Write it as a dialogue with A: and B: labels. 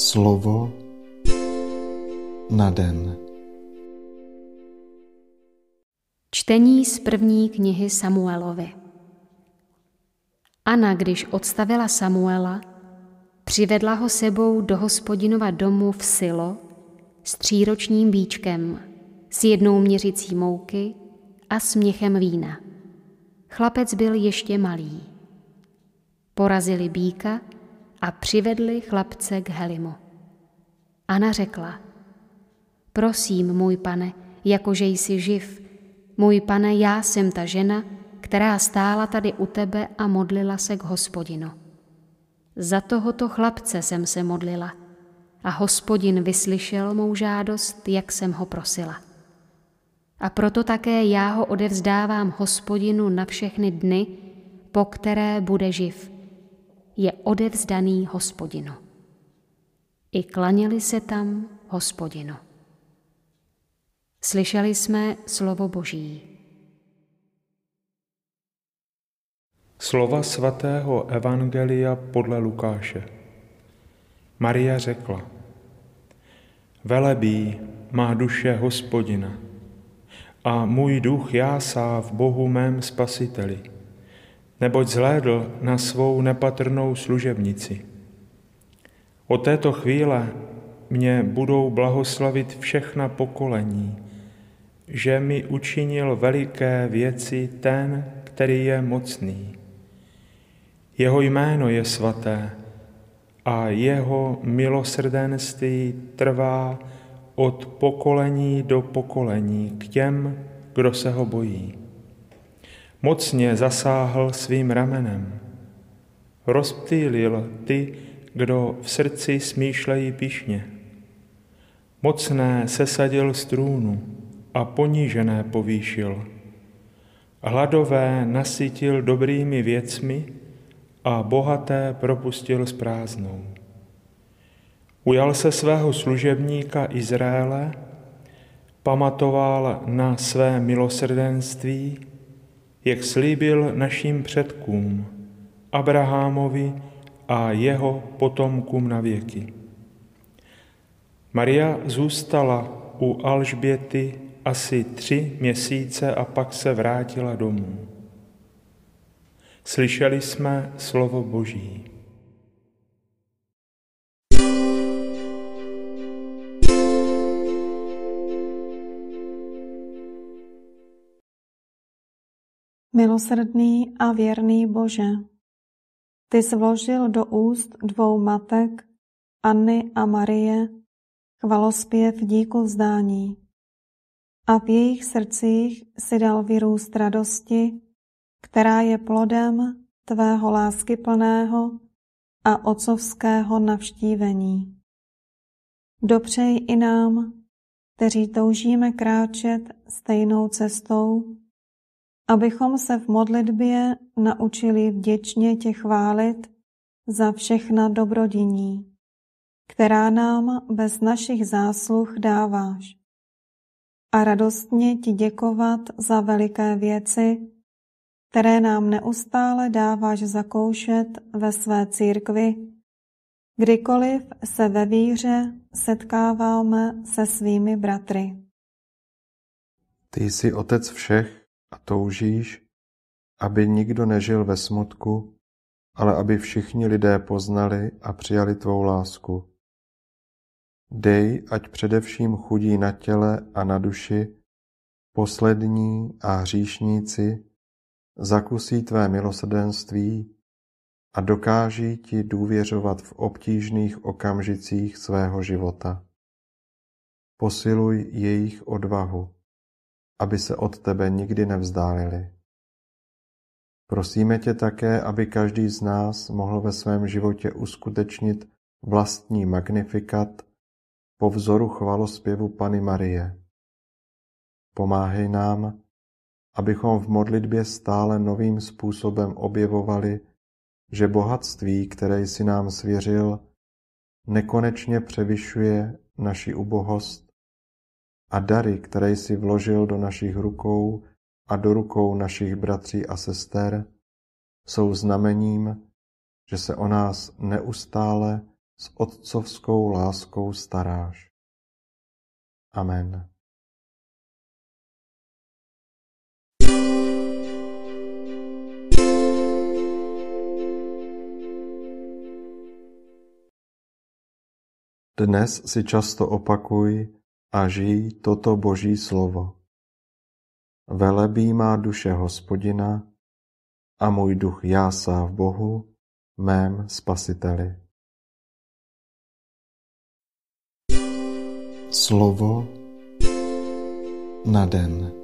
A: Slovo na den.
B: Čtení z první knihy Samuelovi. Anna, když odstavila Samuela, přivedla ho sebou do hospodinova domu v Silo s tříročním bíčkem, s jednou měřicí mouky a směchem vína. Chlapec byl ještě malý. Porazili býka a přivedli chlapce k Helimu. Ana řekla, prosím, můj pane, jakože jsi živ, můj pane, já jsem ta žena, která stála tady u tebe a modlila se k hospodinu. Za tohoto chlapce jsem se modlila a hospodin vyslyšel mou žádost, jak jsem ho prosila. A proto také já ho odevzdávám hospodinu na všechny dny, po které bude živ. Je odevzdaný hospodinu. I klaněli se tam hospodinu. Slyšeli jsme slovo Boží.
C: Slova svatého Evangelia podle Lukáše. Maria řekla, Velebí má duše hospodina a můj duch jásá v Bohu mém spasiteli, neboť zhlédl na svou nepatrnou služebnici. O této chvíle mě budou blahoslavit všechna pokolení, že mi učinil veliké věci ten, který je mocný. Jeho jméno je svaté a jeho milosrdenství trvá od pokolení do pokolení k těm, kdo se ho bojí. Mocně zasáhl svým ramenem. Rozptýlil ty, kdo v srdci smýšlejí pišně. Mocné sesadil z trůnu a ponížené povýšil. Hladové nasytil dobrými věcmi a bohaté propustil s prázdnou. Ujal se svého služebníka Izraele, pamatoval na své milosrdenství, jak slíbil našim předkům, Abrahamovi a jeho potomkům na věky. Maria zůstala u Alžběty asi tři měsíce a pak se vrátila domů. Slyšeli jsme slovo Boží.
D: Milosrdný a věrný Bože, ty jsi vložil do úst dvou matek, Anny a Marie, chvalospěv díku vzdání. A v jejich srdcích si dal vyrůst radosti, která je plodem tvého láskyplného a otcovského navštívení. Dopřej i nám, kteří toužíme kráčet stejnou cestou, abychom se v modlitbě naučili vděčně tě chválit za všechna dobrodiní, která nám bez našich zásluh dáváš. A radostně ti děkovat za veliké věci, které nám neustále dáváš zakoušet ve své církvi, kdykoliv se ve víře setkáváme se svými bratry.
A: Ty jsi otec všech a toužíš, aby nikdo nežil ve smutku, ale aby všichni lidé poznali a přijali tvou lásku. Dej, ať především chudí na těle a na duši, poslední a hříšníci, zakusí tvé milosrdenství a dokáží ti důvěřovat v obtížných okamžicích svého života. Posiluj jejich odvahu, aby se od tebe nikdy nevzdálili. Prosíme tě také, aby každý z nás mohl ve svém životě uskutečnit vlastní magnifikat po vzoru chvalospěvu Pany Marie. Pomáhej nám, abychom v modlitbě stále novým způsobem objevovali, že bohatství, které jsi nám svěřil, nekonečně převyšuje naši ubohost a dary, které jsi vložil do našich rukou a do rukou našich bratří a sester, jsou znamením, že se o nás neustále s otcovskou láskou staráš. Amen. Dnes si často opakuj a žij toto Boží slovo. Velebí má duše Hospodina a můj duch jásá v Bohu, mém Spasiteli. Slovo na den.